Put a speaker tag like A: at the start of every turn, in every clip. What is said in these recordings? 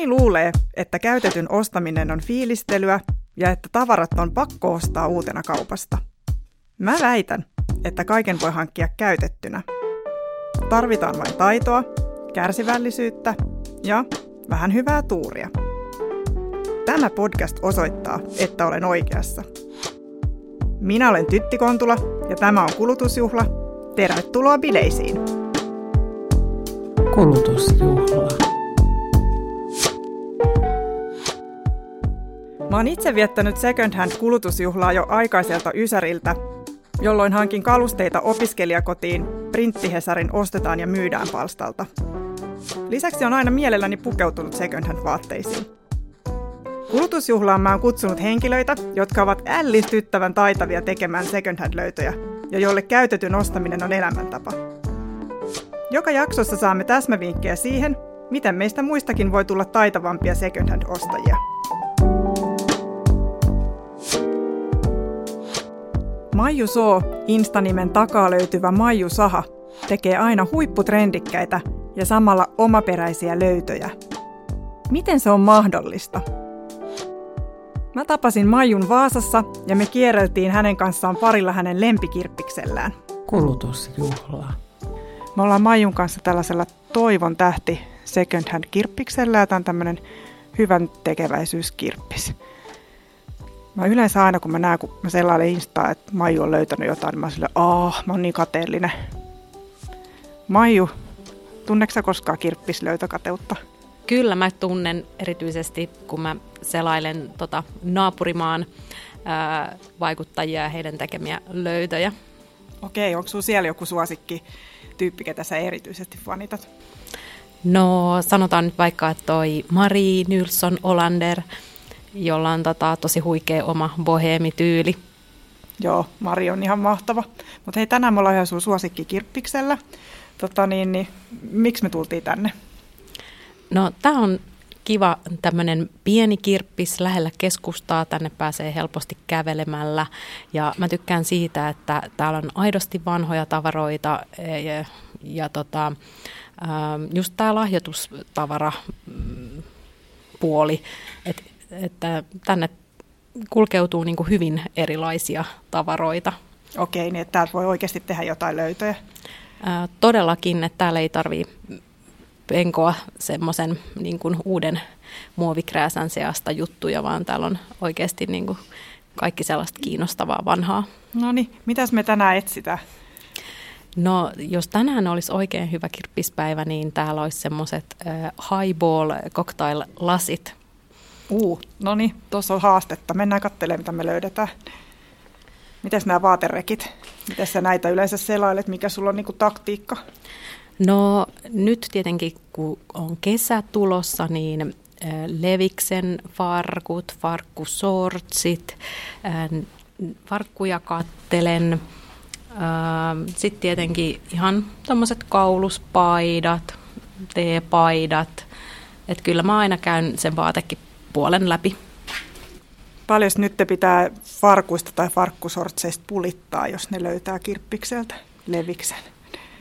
A: Moni luulee, että käytetyn ostaminen on fiilistelyä ja että tavarat on pakko ostaa uutena kaupasta. Mä väitän, että kaiken voi hankkia käytettynä. Tarvitaan vain taitoa, kärsivällisyyttä ja vähän hyvää tuuria. Tämä podcast osoittaa, että olen oikeassa. Minä olen Tytti Kontula ja tämä on Kulutusjuhla. Tervetuloa bileisiin!
B: Kulutusjuhla.
A: Mä oon itse viettänyt second hand kulutusjuhlaa jo aikaiselta Ysäriltä, jolloin hankin kalusteita opiskelijakotiin Printtihesarin ostetaan ja myydään palstalta. Lisäksi on aina mielelläni pukeutunut second hand vaatteisiin. Kulutusjuhlaan mä oon kutsunut henkilöitä, jotka ovat ällistyttävän taitavia tekemään second hand löytöjä ja joille käytetyn ostaminen on elämäntapa. Joka jaksossa saamme täsmävinkkejä siihen, miten meistä muistakin voi tulla taitavampia second hand ostajia. Maiju Soo, Instanimen takaa löytyvä Maiju Saha, tekee aina huipputrendikkäitä ja samalla omaperäisiä löytöjä. Miten se on mahdollista? Mä tapasin Maijun Vaasassa ja me kierreltiin hänen kanssaan parilla hänen lempikirppiksellään.
B: Kulutusjuhla.
A: Me ollaan Maijun kanssa tällaisella Toivon tähti second hand kirppiksellä ja tämä on tämmöinen hyvän tekeväisyyskirppis. Mä yleensä aina, kun mä näen, kun mä selailen Instaa, että Maiju on löytänyt jotain, niin mä sille, aah, mä oon niin kateellinen. Maiju, tunneeko sä koskaan kirppislöytökateutta?
C: Kyllä mä tunnen erityisesti, kun mä selailen tota naapurimaan ää, vaikuttajia ja heidän tekemiä löytöjä.
A: Okei, onko sulla siellä joku suosikki tyyppi, ketä sä erityisesti fanitat?
C: No sanotaan nyt vaikka, että toi Marie Nilsson Olander – jolla on tota, tosi huikea oma boheemityyli.
A: Joo, Mari on ihan mahtava. Mutta hei, tänään me ollaan ihan sun suosikki Kirppiksellä. Tota, niin, niin, miksi me tultiin tänne?
C: No, tämä on kiva tämmöinen pieni kirppis lähellä keskustaa. Tänne pääsee helposti kävelemällä. Ja mä tykkään siitä, että täällä on aidosti vanhoja tavaroita ja, ja tota, just tämä lahjoitustavara puoli. että että tänne kulkeutuu niin kuin hyvin erilaisia tavaroita.
A: Okei, niin että täältä voi oikeasti tehdä jotain löytöjä?
C: Ää, todellakin, että täällä ei tarvitse penkoa semmoisen niin kuin uuden muovikrääsän seasta juttuja, vaan täällä on oikeasti niin kuin kaikki sellaista kiinnostavaa vanhaa.
A: No niin, mitäs me tänään etsitään?
C: No, jos tänään olisi oikein hyvä kirppispäivä, niin täällä olisi semmoiset highball cocktail-lasit,
A: Uu, no niin, tuossa on haastetta. Mennään katselemaan, mitä me löydetään. Mites nämä vaaterekit? Miten sä näitä yleensä selailet? Mikä sulla on niinku taktiikka?
C: No nyt tietenkin, kun on kesä tulossa, niin Leviksen farkut, farkkusortsit, farkkuja kattelen. Sitten tietenkin ihan tuommoiset kauluspaidat, teepaidat. Että kyllä mä aina käyn sen vaatekin puolen läpi.
A: Paljon nyt pitää farkuista tai farkkusortseista pulittaa, jos ne löytää kirppikseltä leviksen?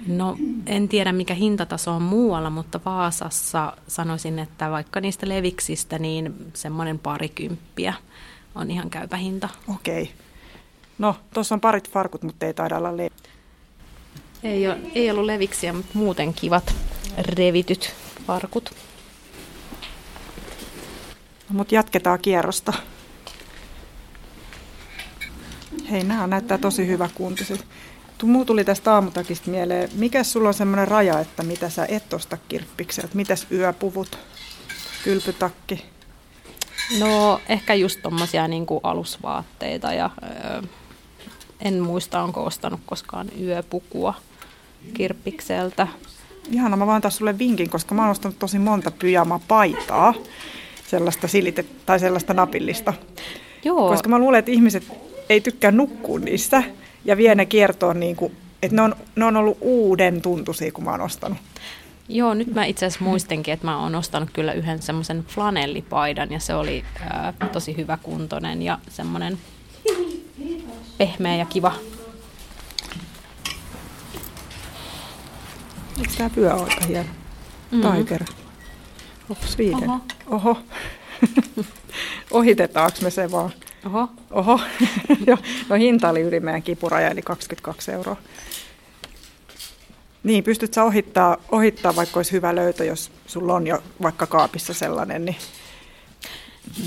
C: No en tiedä mikä hintataso on muualla, mutta Vaasassa sanoisin, että vaikka niistä leviksistä, niin semmoinen parikymppiä on ihan käypä hinta.
A: Okei. No, tuossa on parit farkut, mutta ei taida olla le-
C: ei, ole, ei ollut leviksiä, mutta muuten kivat revityt farkut.
A: Mutta jatketaan kierrosta. Hei, nämä näyttää tosi hyvä kuntoiset. Muu tuli tästä aamutakista mieleen. Mikä sulla on semmoinen raja, että mitä sä et osta kirppikseltä? Mitäs yöpuvut, kylpytakki?
C: No ehkä just tommosia niin kuin alusvaatteita ja ö, en muista onko ostanut koskaan yöpukua kirppikseltä.
A: Ihana, mä vaan taas sulle vinkin, koska mä oon ostanut tosi monta pyjama paitaa sellaista silitettä tai sellaista napillista.
C: Joo.
A: Koska mä luulen, että ihmiset ei tykkää nukkua niissä ja vie ne kiertoon niin kuin, että ne on, ne on ollut uuden tuntuisia, kun mä oon ostanut.
C: Joo, nyt mä itse asiassa muistenkin, että mä oon ostanut kyllä yhden semmoisen flanellipaidan ja se oli ää, tosi hyvä kuntoinen ja semmoinen pehmeä ja kiva.
A: Eikö tämä pyö aika hieno? Mm-hmm. Tiger. Sweden. Oho. Oho. Ohitetaanko me se vaan?
C: Oho.
A: Oho. no hinta oli yli meidän kipuraja, eli 22 euroa. Niin, pystyt sä ohittaa, ohittaa, vaikka olisi hyvä löytö, jos sulla on jo vaikka kaapissa sellainen, niin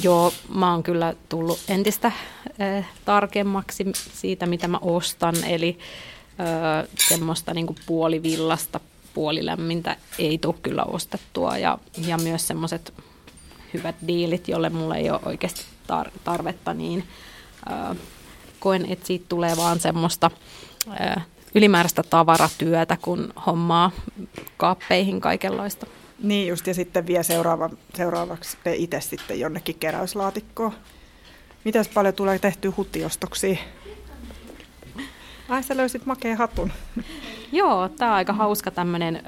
C: Joo, mä oon kyllä tullut entistä äh, tarkemmaksi siitä, mitä mä ostan, eli äh, semmoista niin puolivillasta, puolilämmintä ei tule kyllä ostettua, ja, ja myös semmoiset hyvät diilit, jolle mulla ei ole oikeasti tar- tarvetta, niin äh, koen, että siitä tulee vaan semmoista äh, ylimääräistä tavaratyötä, kun hommaa kaappeihin kaikenlaista.
A: Niin just, ja sitten vie seuraava, seuraavaksi te itse sitten jonnekin keräyslaatikkoon. Mitäs paljon tulee tehtyä huttiostoksia? Ai sä löysit makeen hatun.
C: Joo, tämä on aika hauska tämmöinen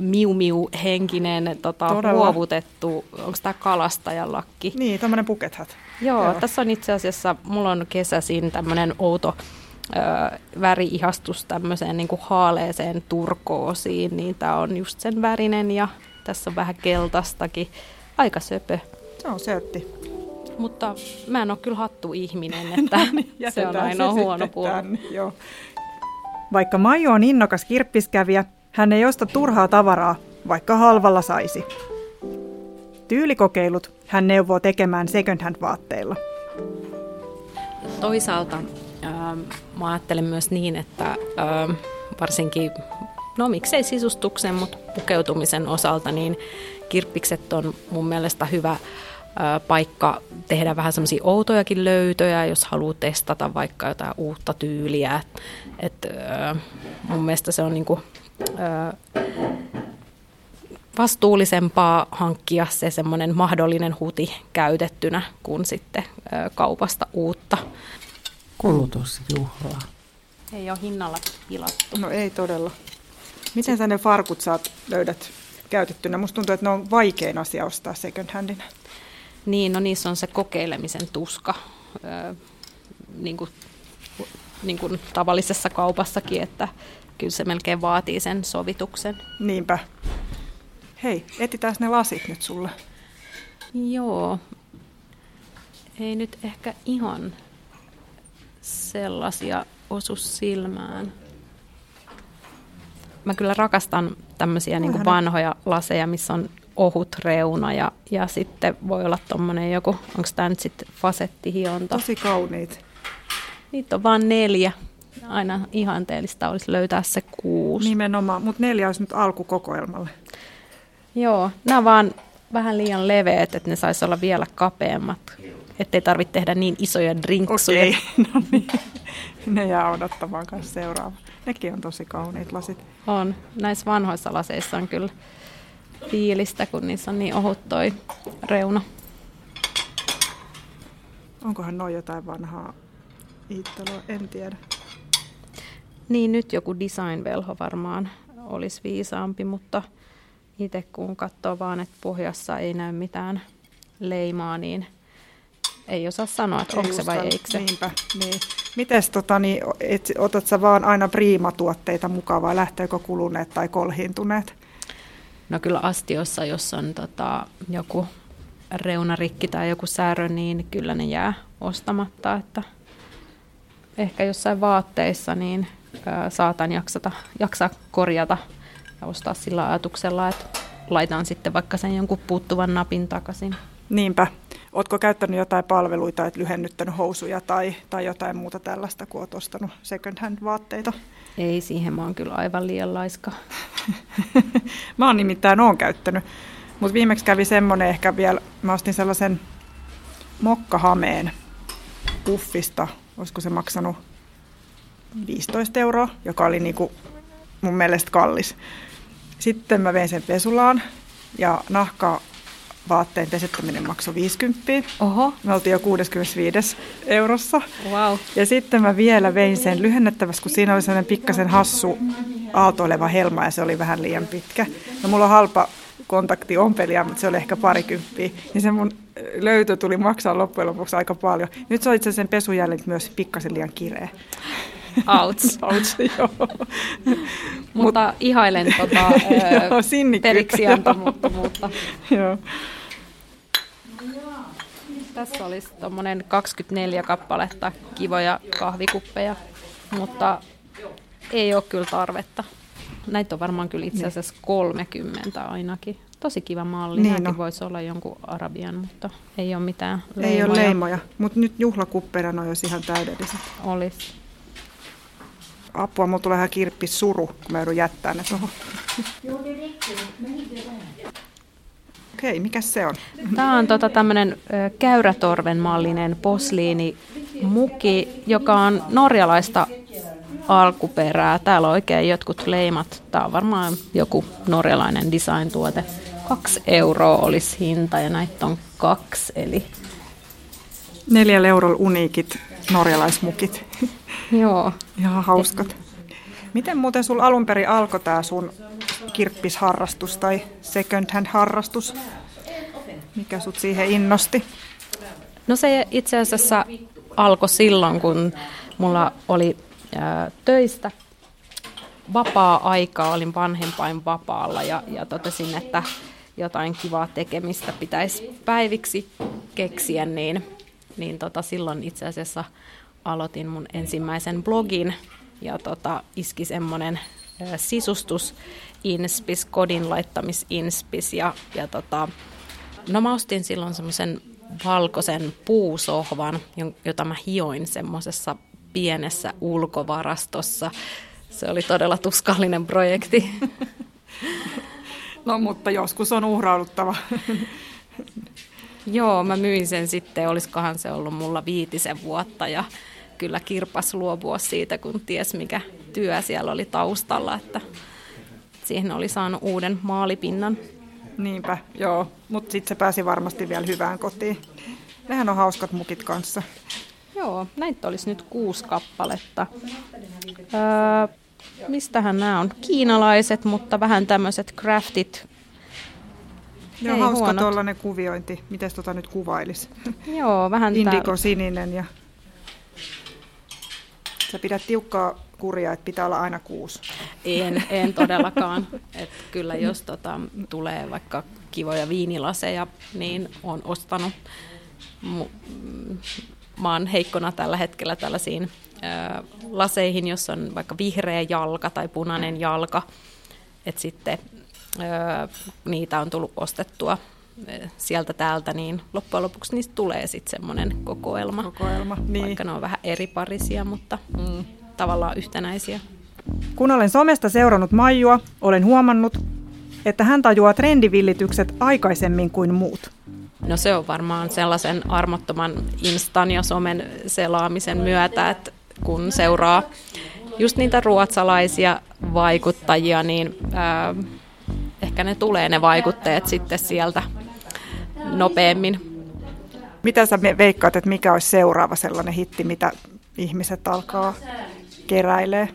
C: miu-miu-henkinen tota, huovutettu, onko tämä kalastajalakki?
A: Niin, tämmöinen bucket hat.
C: Joo, Joo, tässä on itse asiassa, mulla on kesäisin tämmöinen outo ö, väriihastus tämmöiseen niin kuin haaleeseen turkoosiin, niin tämä on just sen värinen ja tässä on vähän keltaistakin. Aika söpö.
A: Se on sötti.
C: Mutta mä en ole kyllä hattu ihminen, että no niin, se on ainoa se huono puoli.
A: Joo. Vaikka Maiju on innokas kirppiskävijä, hän ei osta turhaa tavaraa, vaikka halvalla saisi. Tyylikokeilut hän neuvoo tekemään second hand vaatteilla.
C: Toisaalta äh, mä ajattelen myös niin, että äh, varsinkin no miksei sisustuksen, mutta pukeutumisen osalta, niin kirppikset on mun mielestä hyvä paikka tehdä vähän semmoisia outojakin löytöjä, jos haluaa testata vaikka jotain uutta tyyliä. Et, mun mielestä se on niinku, vastuullisempaa hankkia se semmoinen mahdollinen huti käytettynä kuin sitten kaupasta uutta.
B: Kulutusjuhla.
C: Ei ole hinnalla pilattu.
A: No ei todella. Miten sä ne farkut saat löydät käytettynä? Musta tuntuu, että ne on vaikein asia ostaa second handina.
C: Niin, no niissä on se kokeilemisen tuska, öö, niin, kuin, niin kuin tavallisessa kaupassakin, että kyllä se melkein vaatii sen sovituksen.
A: Niinpä. Hei, etitään ne lasit nyt sulle.
C: Joo. Ei nyt ehkä ihan sellaisia osu silmään mä kyllä rakastan tämmöisiä niin vanhoja laseja, missä on ohut reuna ja, ja sitten voi olla tuommoinen joku, onko tämä nyt sitten fasettihionta.
A: Tosi kauniit.
C: Niitä on vain neljä. Aina ihanteellista olisi löytää se kuusi.
A: Nimenomaan, mutta neljä olisi nyt alkukokoelmalle.
C: Joo, nämä on vaan vähän liian leveät, että ne saisi olla vielä kapeammat. Ettei tarvitse tehdä niin isoja drinksuja.
A: Okei, okay. no niin. Ne jää odottamaan kanssa seuraava. Nekin on tosi kauniit lasit.
C: On. Näissä vanhoissa laseissa on kyllä fiilistä, kun niissä on niin ohut toi reuna.
A: Onkohan noin jotain vanhaa Iittaloa? En tiedä.
C: Niin, nyt joku design-velho varmaan olisi viisaampi, mutta itse kun katsoo vaan, että pohjassa ei näy mitään leimaa, niin ei osaa sanoa, että onko se vai eikö se.
A: Niinpä, niin. Mites tota, niin, et, otat sä vaan aina priimatuotteita mukaan vai lähteekö kuluneet tai kolhiintuneet?
C: No kyllä astiossa, jos on tota, joku reunarikki tai joku särö, niin kyllä ne jää ostamatta. Että ehkä jossain vaatteissa niin saatan jaksata, jaksaa korjata ja ostaa sillä ajatuksella, että laitan sitten vaikka sen jonkun puuttuvan napin takaisin.
A: Niinpä. Oletko käyttänyt jotain palveluita, että lyhennyttänyt housuja tai, tai jotain muuta tällaista, kun olet ostanut second hand vaatteita?
C: Ei, siihen mä oon kyllä aivan liian laiska.
A: mä oon nimittäin oon käyttänyt. Mutta viimeksi kävi semmoinen ehkä vielä, mä ostin sellaisen mokkahameen puffista, olisiko se maksanut 15 euroa, joka oli niinku mun mielestä kallis. Sitten mä vein sen pesulaan ja nahka vaatteen pesettäminen maksoi 50.
C: Oho.
A: Me oltiin jo 65 eurossa.
C: Wow.
A: Ja sitten mä vielä vein sen lyhennettäväksi, kun siinä oli sellainen pikkasen hassu aaltoileva helma ja se oli vähän liian pitkä. No mulla on halpa kontakti ompelia, mutta se oli ehkä parikymppiä. Niin se mun löytö tuli maksaa loppujen lopuksi aika paljon. Nyt se on itse sen pesujäljet myös pikkasen liian kireä.
C: Outs.
A: Outs, joo.
C: Mutta ihailen tota,
A: sinnikkyyttä,
C: periksiantamattomuutta.
A: joo.
C: Tässä olisi tuommoinen 24 kappaletta kivoja kahvikuppeja, mutta ei ole kyllä tarvetta. Näitä on varmaan kyllä itse asiassa 30 ainakin. Tosi kiva malli.
A: Niin
C: Niin
A: on.
C: voisi olla jonkun arabian, mutta ei ole mitään
A: Ei ole leimoja, mutta nyt juhlakuppeina ne olisi ihan täydelliset.
C: Olisi.
A: Apua, mulla tulee ihan kirppis suru, kun mä joudun jättää ne tuohon. Okei, mikä se on?
C: Tämä on tota tämmöinen käyrätorven mallinen posliinimuki, joka on norjalaista alkuperää. Täällä on oikein jotkut leimat. Tämä on varmaan joku norjalainen design-tuote. Kaksi euroa olisi hinta ja näitä on kaksi, eli
A: Neljällä eurolla uniikit norjalaismukit.
C: joo.
A: Ihan hauskat. Miten muuten sulla alun perin alkoi tämä sun kirppisharrastus tai second hand harrastus? Mikä sut siihen innosti?
C: No se itse asiassa alkoi silloin, kun mulla oli ää, töistä vapaa-aikaa, olin vanhempain vapaalla ja, ja totesin, että jotain kivaa tekemistä pitäisi päiviksi keksiä, niin, niin tota, silloin itse asiassa aloitin mun ensimmäisen blogin ja tota, iski semmoinen ää, sisustusinspis, kodin laittamisinspis ja, ja tota, No mä ostin silloin semmoisen valkoisen puusohvan, jota mä hioin semmoisessa pienessä ulkovarastossa. Se oli todella tuskallinen projekti.
A: No mutta joskus on uhrauduttava.
C: Joo, mä myin sen sitten, olisikohan se ollut mulla viitisen vuotta ja kyllä kirpas luopua siitä, kun ties mikä työ siellä oli taustalla, että siihen oli saanut uuden maalipinnan.
A: Niinpä, joo. Mutta sitten se pääsi varmasti vielä hyvään kotiin. Nehän on hauskat mukit kanssa.
C: Joo, näitä olisi nyt kuusi kappaletta. Öö, mistähän nämä on? Kiinalaiset, mutta vähän tämmöiset craftit.
A: Joo,
C: Ei
A: hauska
C: huonot.
A: tuollainen kuviointi. Miten tota nyt kuvailisi?
C: Joo, vähän
A: Indigo sininen ja... Sä pidät tiukkaa kuria, että pitää olla aina kuusi.
C: En, en todellakaan. Et kyllä jos tota, tulee vaikka kivoja viinilaseja, niin on ostanut. Mä oon heikkona tällä hetkellä tällaisiin ö, laseihin, jossa on vaikka vihreä jalka tai punainen jalka. Et sitten ö, niitä on tullut ostettua sieltä täältä, niin loppujen lopuksi niistä tulee sitten semmoinen kokoelma.
A: Kokoelma, niin.
C: Vaikka ne on vähän eri parisia, mutta mm, tavallaan yhtenäisiä.
A: Kun olen somesta seurannut Maijua, olen huomannut, että hän tajuaa trendivillitykset aikaisemmin kuin muut.
C: No se on varmaan sellaisen armottoman instan ja somen selaamisen myötä, että kun seuraa just niitä ruotsalaisia vaikuttajia, niin ää, ehkä ne tulee ne vaikutteet sitten sieltä nopeammin.
A: Mitä sä veikkaat, että mikä olisi seuraava sellainen hitti, mitä ihmiset alkaa keräilee?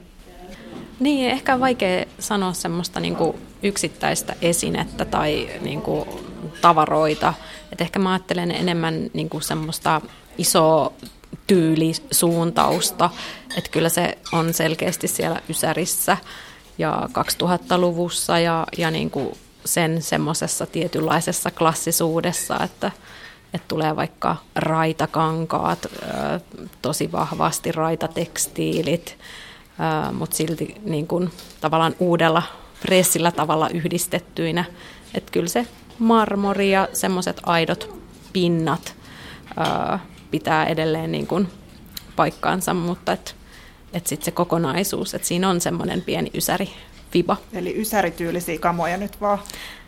C: Niin, ehkä on vaikea sanoa semmoista niin kuin yksittäistä esinettä tai niin kuin tavaroita. Et ehkä mä ajattelen enemmän niin kuin semmoista isoa tyylisuuntausta, että kyllä se on selkeästi siellä Ysärissä ja 2000-luvussa ja, ja niin kuin sen semmoisessa tietynlaisessa klassisuudessa, että, että tulee vaikka raitakankaat, tosi vahvasti raitatekstiilit, mutta silti niin kuin, tavallaan uudella fressillä tavalla yhdistettyinä. Että kyllä se marmori ja semmoiset aidot pinnat ää, pitää edelleen niin kuin paikkaansa, mutta et, et sitten se kokonaisuus, että siinä on semmoinen pieni ysäri fiba.
A: Eli ysärityylisiä kamoja nyt vaan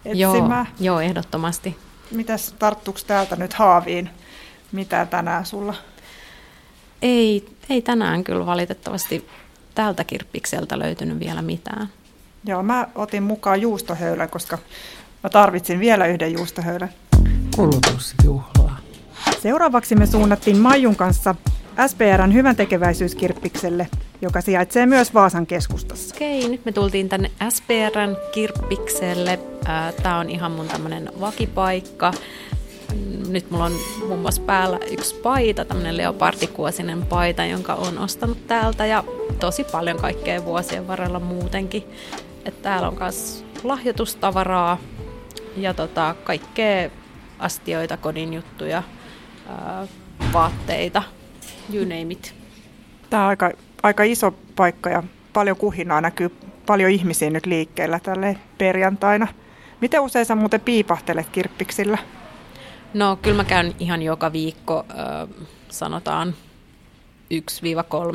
C: Joo,
A: etsimään.
C: joo, ehdottomasti.
A: Mitäs tarttuuko täältä nyt haaviin? Mitä tänään sulla?
C: Ei, ei tänään kyllä valitettavasti tältä kirppikseltä löytynyt vielä mitään.
A: Joo, mä otin mukaan juustohöylän, koska mä tarvitsin vielä yhden juustohöylän.
B: Kulutusjuhlaa.
A: Seuraavaksi me suunnattiin Maijun kanssa SPRn hyvän tekeväisyyskirppikselle, joka sijaitsee myös Vaasan keskustassa.
C: Okei, nyt me tultiin tänne SPRn kirppikselle. Tämä on ihan mun tämmönen vakipaikka. Nyt mulla on muun muassa päällä yksi paita, tämmöinen leopardikuosinen paita, jonka on ostanut täältä ja tosi paljon kaikkea vuosien varrella muutenkin. Että täällä on myös lahjoitustavaraa ja tota, kaikkea astioita, kodin juttuja, vaatteita, you name it.
A: Tämä on aika, aika iso paikka ja paljon kuhinaa näkyy, paljon ihmisiä nyt liikkeellä tälle perjantaina. Miten usein sä muuten piipahtelet kirppiksillä?
C: No kyllä mä käyn ihan joka viikko, sanotaan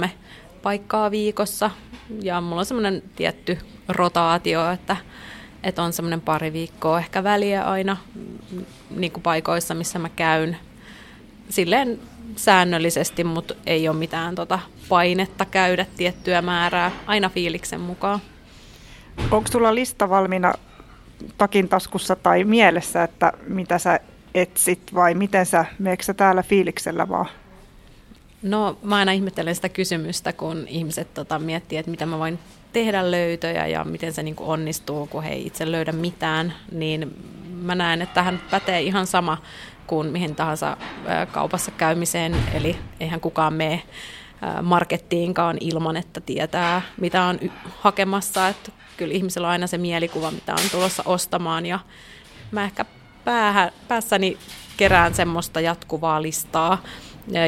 C: 1-3 paikkaa viikossa. Ja mulla on semmoinen tietty rotaatio, että, että on semmoinen pari viikkoa ehkä väliä aina niin kuin paikoissa, missä mä käyn. Silleen säännöllisesti, mutta ei ole mitään tota painetta käydä tiettyä määrää, aina fiiliksen mukaan.
A: Onko sulla lista valmiina takin taskussa tai mielessä, että mitä sä etsit vai miten sä, meekö täällä fiiliksellä vaan?
C: No mä aina ihmettelen sitä kysymystä, kun ihmiset tota, miettii, että mitä mä voin tehdä löytöjä ja miten se niin kuin onnistuu, kun he ei itse löydä mitään, niin mä näen, että tähän pätee ihan sama kuin mihin tahansa kaupassa käymiseen, eli eihän kukaan mene markettiinkaan ilman, että tietää, mitä on hakemassa. Että kyllä ihmisellä on aina se mielikuva, mitä on tulossa ostamaan ja mä ehkä päähä, päässäni kerään semmoista jatkuvaa listaa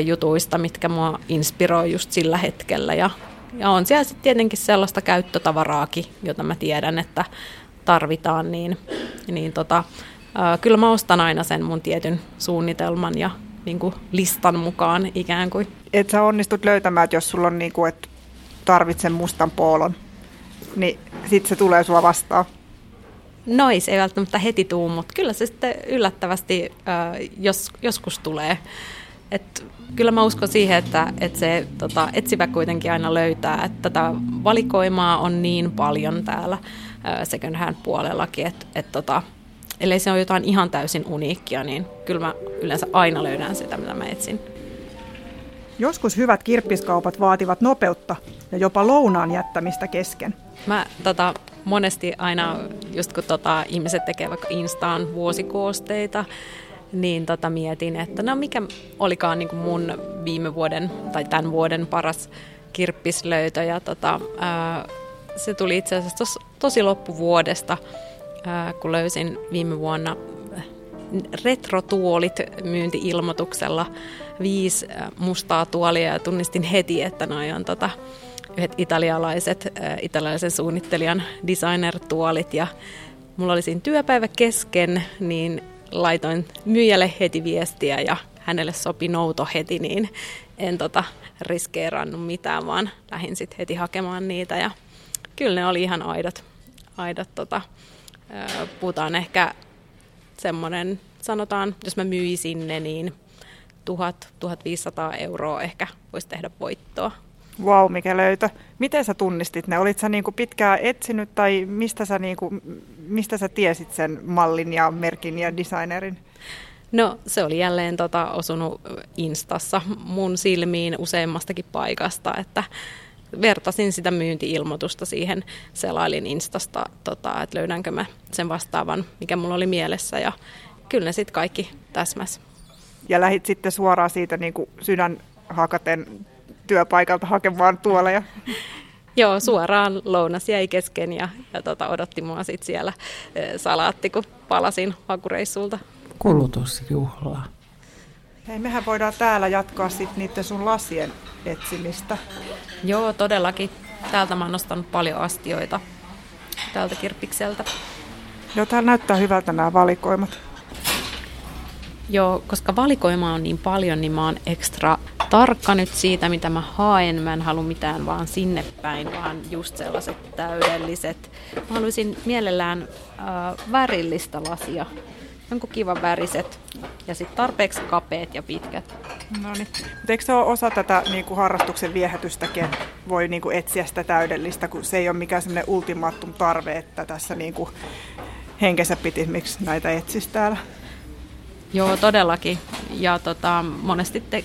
C: jutuista, mitkä mua inspiroi just sillä hetkellä. Ja, ja on siellä sitten tietenkin sellaista käyttötavaraakin, jota mä tiedän, että tarvitaan, niin, niin tota, ää, kyllä mä ostan aina sen mun tietyn suunnitelman ja niin kuin listan mukaan ikään kuin.
A: Et sä onnistut löytämään, että jos sulla on niin kuin, että tarvitsen mustan poolon, niin sitten se tulee sua vastaan.
C: No ei välttämättä heti tuu, mutta kyllä se sitten yllättävästi ää, jos, joskus tulee. Et kyllä mä uskon siihen, että, että se tota, etsivä kuitenkin aina löytää, että tätä valikoimaa on niin paljon täällä second hand puolellakin, että, että tota, ellei se ole jotain ihan täysin uniikkia, niin kyllä mä yleensä aina löydän sitä, mitä mä etsin.
A: Joskus hyvät kirppiskaupat vaativat nopeutta ja jopa lounaan jättämistä kesken.
C: Mä tota, monesti aina, just kun tota, ihmiset tekee vaikka Instaan vuosikoosteita, niin tota, mietin, että no mikä olikaan niin kuin mun viime vuoden tai tämän vuoden paras kirppislöytö. Ja tota, ää, se tuli itse asiassa tos, tosi loppuvuodesta, ää, kun löysin viime vuonna retrotuolit myynti-ilmoituksella viisi mustaa tuolia ja tunnistin heti, että noi on tota, yhdet italialaiset, äh, italialaisen suunnittelijan designer-tuolit. Ja mulla oli siinä työpäivä kesken, niin laitoin myyjälle heti viestiä ja hänelle sopi nouto heti, niin en tota riskeerannut mitään, vaan lähdin sitten heti hakemaan niitä. Ja kyllä ne oli ihan aidot, aidot tota, puhutaan ehkä semmoinen, sanotaan, jos mä myisin ne, niin 1000-1500 euroa ehkä voisi tehdä voittoa.
A: Wow, mikä löytö. Miten sä tunnistit ne? Olit sä niinku pitkään etsinyt tai mistä sä, niinku, mistä sä tiesit sen mallin ja merkin ja designerin?
C: No se oli jälleen tota, osunut Instassa mun silmiin useammastakin paikasta, että vertasin sitä myynti-ilmoitusta siihen, selailin Instasta, tota, että löydänkö mä sen vastaavan, mikä mulla oli mielessä ja kyllä ne sitten kaikki täsmäs.
A: Ja lähit sitten suoraan siitä niin kuin sydän hakaten työpaikalta hakemaan tuoleja.
C: Joo, suoraan lounas jäi kesken ja, ja tota, odotti mua sit siellä e, salaatti, kun palasin hakureissulta.
B: Kulutusjuhlaa.
A: Hei, mehän voidaan täällä jatkaa sit niiden sun lasien etsimistä.
C: Joo, todellakin. Täältä mä oon nostanut paljon astioita täältä kirppikseltä.
A: Joo, täällä näyttää hyvältä nämä valikoimat.
C: Joo, koska valikoima on niin paljon, niin mä oon ekstra tarkka nyt siitä, mitä mä haen. Mä en halua mitään vaan sinne päin, vaan just sellaiset täydelliset. Mä haluaisin mielellään äh, värillistä lasia. Jonkun kivan väriset ja sitten tarpeeksi kapeet ja pitkät.
A: No niin. Mutta eikö se ole osa tätä niin kuin harrastuksen viehätystäkin, että voi niin kuin etsiä sitä täydellistä, kun se ei ole mikään semmoinen ultimaattum tarve, että tässä niin kuin henkensä piti, miksi näitä etsisi täällä?
C: Joo, todellakin. Ja tota, monesti te,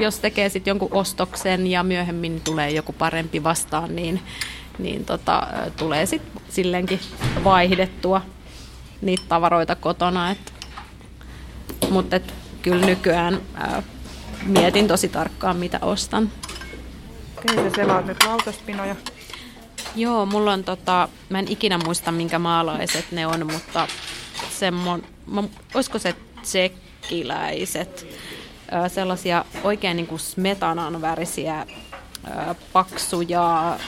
C: jos tekee sitten jonkun ostoksen ja myöhemmin tulee joku parempi vastaan, niin, niin tota, tulee sitten silleenkin vaihdettua niitä tavaroita kotona. Et, mutta kyllä nykyään ää, mietin tosi tarkkaan, mitä ostan.
A: Okei, sä selaat nyt lautaspinoja.
C: Joo, mulla on tota, mä en ikinä muista minkä maalaiset ne on, mutta semmon, mä, olisiko se tsekkiläiset, ää, sellaisia oikein niin kuin smetanan värisiä, ää, paksuja,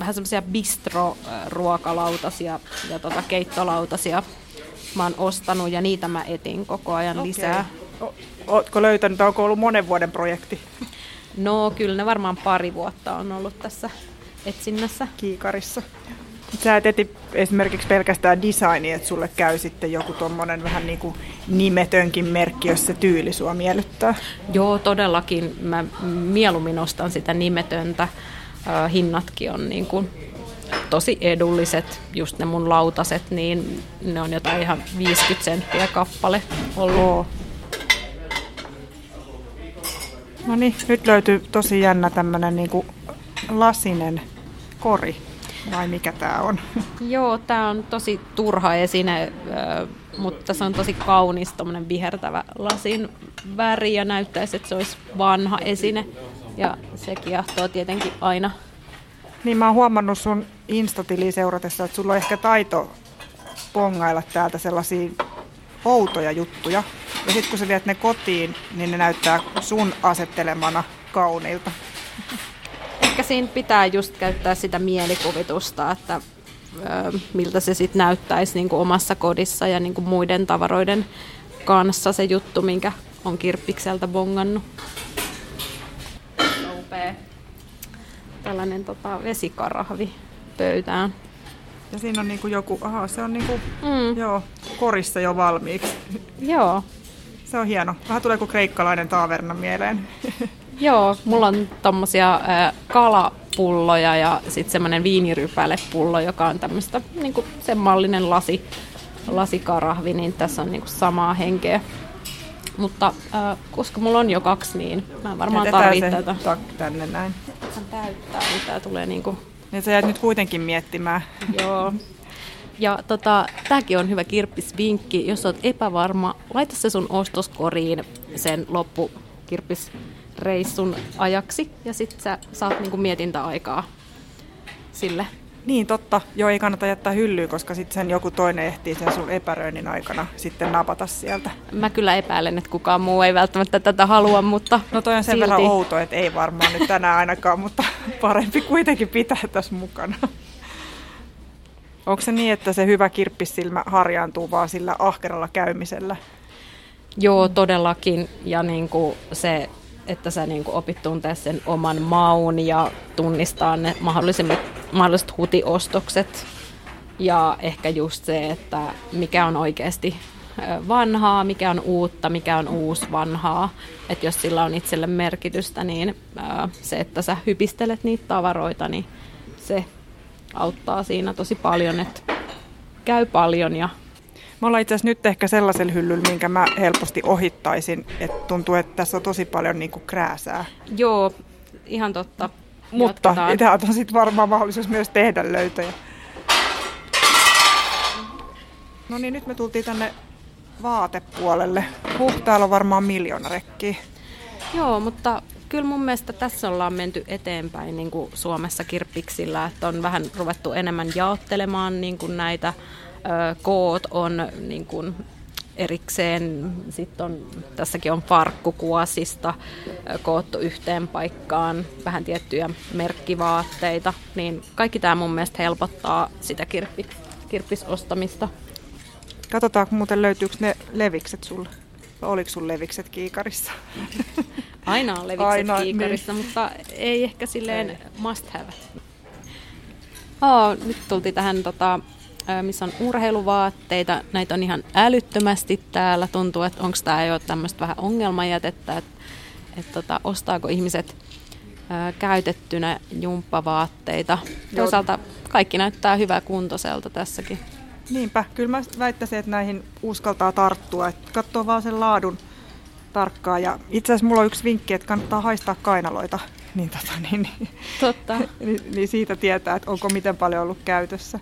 C: vähän semmoisia bistro-ruokalautasia ja tota, keittolautasia mä oon ostanut ja niitä mä etin koko ajan okay. lisää.
A: O- ootko löytänyt, onko ollut monen vuoden projekti?
C: No kyllä ne varmaan pari vuotta on ollut tässä etsinnässä.
A: Kiikarissa. Sä et eti esimerkiksi pelkästään designi, että sulle käy sitten joku tuommoinen vähän niin kuin nimetönkin merkki, jos se tyyli sua miellyttää.
C: Joo, todellakin. Mä mieluummin ostan sitä nimetöntä. hinnatkin on niin kuin tosi edulliset, just ne mun lautaset, niin ne on jotain ihan 50 senttiä kappale ollut.
A: No niin, nyt löytyy tosi jännä tämmönen niinku lasinen kori, vai mikä tää on?
C: Joo, tää on tosi turha esine, mutta se on tosi kaunis, tommonen vihertävä lasin väri ja näyttäisi, että se olisi vanha esine. Ja se kiehtoo tietenkin aina.
A: Niin mä oon huomannut sun Instatiliin seuratessa, että sulla on ehkä taito pongailla täältä sellaisia outoja juttuja. Ja sitten kun sä viet ne kotiin, niin ne näyttää sun asettelemana kauniilta.
C: Ehkä siinä pitää just käyttää sitä mielikuvitusta, että miltä se sitten näyttäisi niin kuin omassa kodissa ja niin kuin muiden tavaroiden kanssa se juttu, minkä on kirppikseltä bongannut. Upea. Tällainen tota, vesikarahvi pöytään.
A: Ja siinä on niinku joku, aha, se on niinku, mm. joo, korissa jo valmiiksi.
C: Joo.
A: Se on hieno. Vähän tulee kuin kreikkalainen taaverna mieleen.
C: Joo, mulla on tommosia äh, kalapulloja ja sitten semmoinen viinirypälepullo, joka on tämmöistä niinku sen mallinen lasi, lasikarahvi, niin tässä on niinku samaa henkeä. Mutta äh, koska mulla on jo kaksi, niin mä varmaan tarvitsen tätä.
A: Tänne näin.
C: Hän täyttää, niin tää tulee niinku
A: niin sä jäät nyt kuitenkin miettimään.
C: Joo. Ja tota, tämäkin on hyvä kirppisvinkki. Jos olet epävarma, laita se sun ostoskoriin sen loppukirppisreissun ajaksi ja sitten sä saat niinku mietintäaikaa sille.
A: Niin, totta. Joo, ei kannata jättää hyllyyn, koska sitten sen joku toinen ehtii sen sun epäröinnin aikana sitten napata sieltä.
C: Mä kyllä epäilen, että kukaan muu ei välttämättä tätä halua, mutta
A: No toi on sen
C: silti.
A: verran outo, että ei varmaan nyt tänään ainakaan, mutta parempi kuitenkin pitää tässä mukana. Onko se niin, että se hyvä kirppissilmä harjaantuu vaan sillä ahkeralla käymisellä?
C: Joo, todellakin. Ja niin kuin se että sä niin opit tuntee sen oman maun ja tunnistaa ne mahdollisimmat, mahdolliset hutiostokset. Ja ehkä just se, että mikä on oikeasti vanhaa, mikä on uutta, mikä on uusi vanhaa. Että jos sillä on itselle merkitystä, niin se, että sä hypistelet niitä tavaroita, niin se auttaa siinä tosi paljon, että käy paljon ja
A: me ollaan itse asiassa nyt ehkä sellaisella hyllyllä, minkä mä helposti ohittaisin, että tuntuu, että tässä on tosi paljon niin kuin krääsää.
C: Joo, ihan totta.
A: Mutta tämä on sitten varmaan mahdollisuus myös tehdä löytöjä. No niin, nyt me tultiin tänne vaatepuolelle. Huh, täällä on varmaan miljoona rekkiä.
C: Joo, mutta kyllä mun mielestä tässä ollaan menty eteenpäin niin kuin Suomessa kirppiksillä, että on vähän ruvettu enemmän jaottelemaan niin kuin näitä koot on niin kuin erikseen. Sitten on, tässäkin on farkkukuosista koottu yhteen paikkaan, vähän tiettyjä merkkivaatteita. Niin kaikki tämä mun mielestä helpottaa sitä kirppi, kirppisostamista.
A: Katsotaan muuten löytyykö ne levikset sulle. Oliko sun levikset kiikarissa?
C: Aina on levikset Aina, niin. kiikarissa, niin. mutta ei ehkä silleen ei. must have. Oh, nyt tultiin tähän tota, missä on urheiluvaatteita. Näitä on ihan älyttömästi täällä. Tuntuu, että onko tämä jo tämmöistä vähän ongelmajätettä, että, että tota, ostaako ihmiset ää, käytettynä jumppavaatteita. Toisaalta kaikki näyttää hyvää kuntoiselta tässäkin.
A: Niinpä, kyllä mä väittäisin, että näihin uskaltaa tarttua. Että katsoo vaan sen laadun tarkkaan. Ja itse asiassa mulla on yksi vinkki, että kannattaa haistaa kainaloita. Niin, tota, niin, niin,
C: Totta.
A: niin, niin siitä tietää, että onko miten paljon ollut käytössä.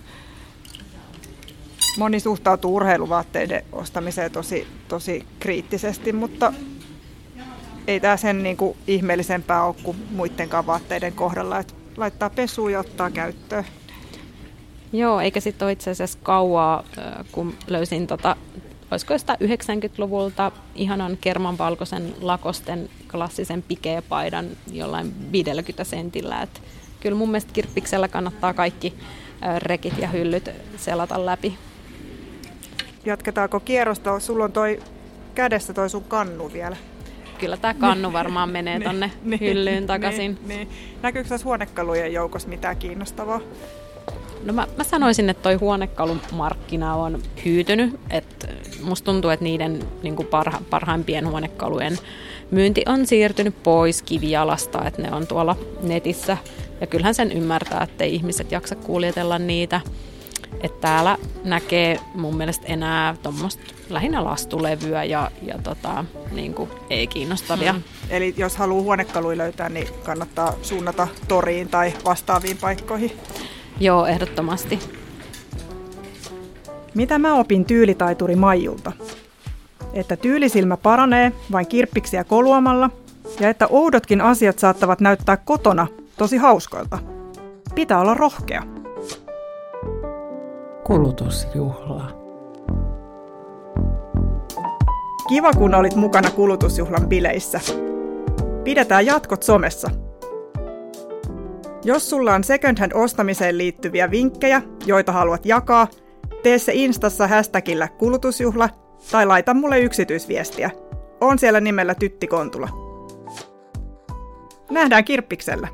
A: Moni suhtautuu urheiluvaatteiden ostamiseen tosi, tosi kriittisesti, mutta ei tämä sen niin kuin ihmeellisempää ole kuin muidenkaan vaatteiden kohdalla, että laittaa pesuun ja ottaa käyttöön.
C: Joo, eikä sitten ole itse asiassa kauaa, kun löysin tota, olisiko sitä 90-luvulta ihanan kermanvalkoisen lakosten klassisen pikeepaidan jollain 50 sentillä. Et kyllä mun mielestä kirppiksellä kannattaa kaikki rekit ja hyllyt selata läpi.
A: Jatketaanko kierrosta? Sulla on toi kädessä toi sun kannu vielä.
C: Kyllä tämä kannu varmaan menee niin, tonne niin, hyllyyn takaisin.
A: Niin, niin. Näkyykö tässä huonekalujen joukossa mitään kiinnostavaa?
C: No mä, mä sanoisin, että toi huonekalumarkkina on hyytynyt. Et musta tuntuu, että niiden niin parha, parhaimpien huonekalujen myynti on siirtynyt pois kivijalasta, että ne on tuolla netissä. Ja kyllähän sen ymmärtää, että ihmiset jaksa kuljetella niitä. Että täällä näkee mun mielestä enää tuommoista lähinnä lastulevyä ja, ja tota, niin kuin ei kiinnostavia. Hmm.
A: Eli jos haluaa huonekaluja löytää, niin kannattaa suunnata toriin tai vastaaviin paikkoihin.
C: Joo, ehdottomasti.
A: Mitä mä opin tyylitaituri Maijulta? Että tyylisilmä paranee vain kirppiksiä koluamalla ja että oudotkin asiat saattavat näyttää kotona tosi hauskoilta. Pitää olla rohkea.
B: Kulutusjuhla.
A: Kiva, kun olit mukana kulutusjuhlan bileissä. Pidetään jatkot somessa – jos sulla on second hand ostamiseen liittyviä vinkkejä, joita haluat jakaa, tee se Instassa hashtagillä kulutusjuhla tai laita mulle yksityisviestiä. On siellä nimellä Tytti Kontula. Nähdään kirppiksellä.